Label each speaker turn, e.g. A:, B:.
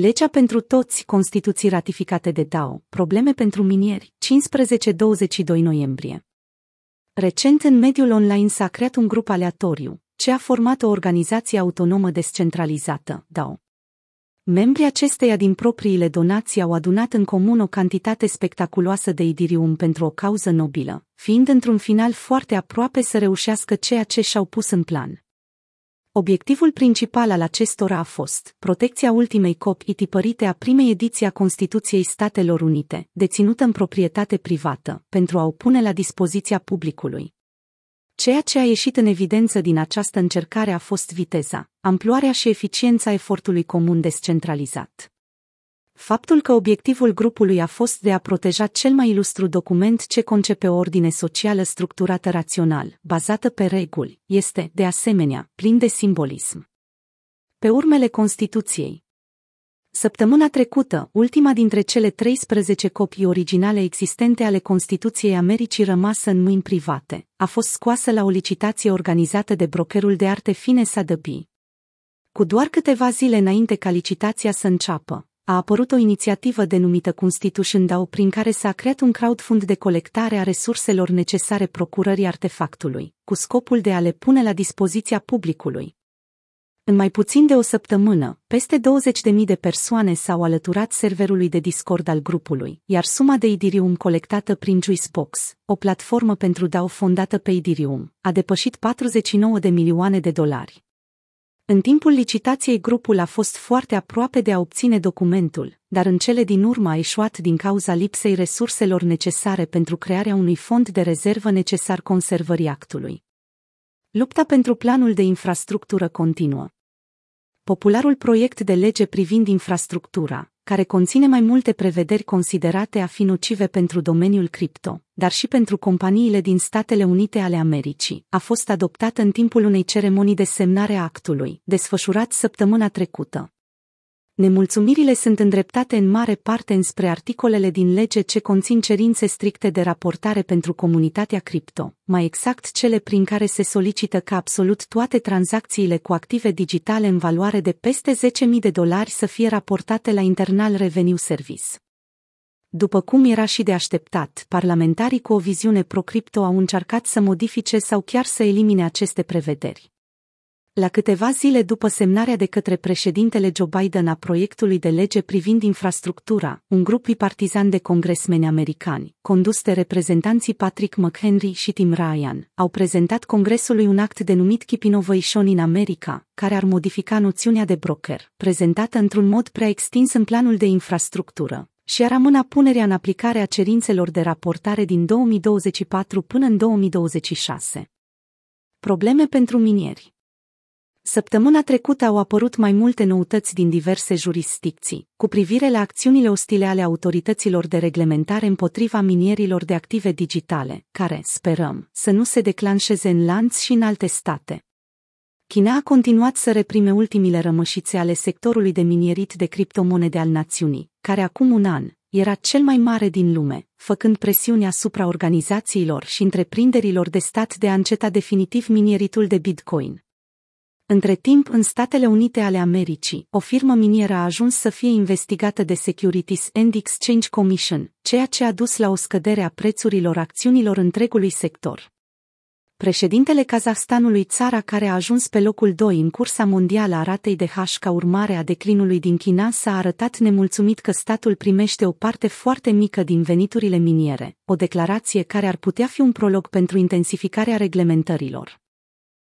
A: Legea pentru toți, Constituții ratificate de DAO, probleme pentru minieri, 15-22 noiembrie. Recent în mediul online s-a creat un grup aleatoriu, ce a format o organizație autonomă descentralizată, DAO. Membrii acesteia din propriile donații au adunat în comun o cantitate spectaculoasă de idirium pentru o cauză nobilă, fiind într-un final foarte aproape să reușească ceea ce și-au pus în plan. Obiectivul principal al acestora a fost protecția ultimei copii tipărite a primei ediții a Constituției Statelor Unite, deținută în proprietate privată, pentru a o pune la dispoziția publicului. Ceea ce a ieșit în evidență din această încercare a fost viteza, amploarea și eficiența efortului comun descentralizat. Faptul că obiectivul grupului a fost de a proteja cel mai ilustru document ce concepe o ordine socială structurată rațional, bazată pe reguli, este, de asemenea, plin de simbolism. Pe urmele Constituției, Săptămâna trecută, ultima dintre cele 13 copii originale existente ale Constituției Americii rămasă în mâini private, a fost scoasă la o licitație organizată de brokerul de arte fine Sotheby's. Cu doar câteva zile înainte ca licitația să înceapă, a apărut o inițiativă denumită Constitution DAO prin care s-a creat un crowdfund de colectare a resurselor necesare procurării artefactului, cu scopul de a le pune la dispoziția publicului. În mai puțin de o săptămână, peste 20.000 de persoane s-au alăturat serverului de Discord al grupului, iar suma de Idirium colectată prin Juicebox, o platformă pentru DAO fondată pe Idirium, a depășit 49 de milioane de dolari. În timpul licitației grupul a fost foarte aproape de a obține documentul, dar în cele din urmă a eșuat din cauza lipsei resurselor necesare pentru crearea unui fond de rezervă necesar conservării actului. Lupta pentru planul de infrastructură continuă. Popularul proiect de lege privind infrastructura, care conține mai multe prevederi considerate a fi nocive pentru domeniul cripto, dar și pentru companiile din Statele Unite ale Americii, a fost adoptat în timpul unei ceremonii de semnare a actului, desfășurat săptămâna trecută. Nemulțumirile sunt îndreptate în mare parte înspre articolele din lege ce conțin cerințe stricte de raportare pentru comunitatea cripto, mai exact cele prin care se solicită ca absolut toate tranzacțiile cu active digitale în valoare de peste 10.000 de dolari să fie raportate la Internal Revenue Service. După cum era și de așteptat, parlamentarii cu o viziune pro-cripto au încercat să modifice sau chiar să elimine aceste prevederi. La câteva zile după semnarea de către președintele Joe Biden a proiectului de lege privind infrastructura, un grup bipartizan de congresmeni americani, condus de reprezentanții Patrick McHenry și Tim Ryan, au prezentat Congresului un act denumit Keep Innovation in America, care ar modifica noțiunea de broker, prezentată într-un mod prea extins în planul de infrastructură, și ar amâna punerea în aplicare a cerințelor de raportare din 2024 până în 2026. Probleme pentru minieri Săptămâna trecută au apărut mai multe noutăți din diverse jurisdicții, cu privire la acțiunile ostile ale autorităților de reglementare împotriva minierilor de active digitale, care, sperăm, să nu se declanșeze în lanț și în alte state. China a continuat să reprime ultimile rămășițe ale sectorului de minierit de criptomonede al națiunii, care acum un an era cel mai mare din lume, făcând presiune asupra organizațiilor și întreprinderilor de stat de a înceta definitiv minieritul de Bitcoin. Între timp, în Statele Unite ale Americii, o firmă minieră a ajuns să fie investigată de Securities and Exchange Commission, ceea ce a dus la o scădere a prețurilor acțiunilor întregului sector. Președintele Kazahstanului, țara care a ajuns pe locul 2 în cursa mondială a ratei de hash ca urmare a declinului din China, s-a arătat nemulțumit că statul primește o parte foarte mică din veniturile miniere, o declarație care ar putea fi un prolog pentru intensificarea reglementărilor.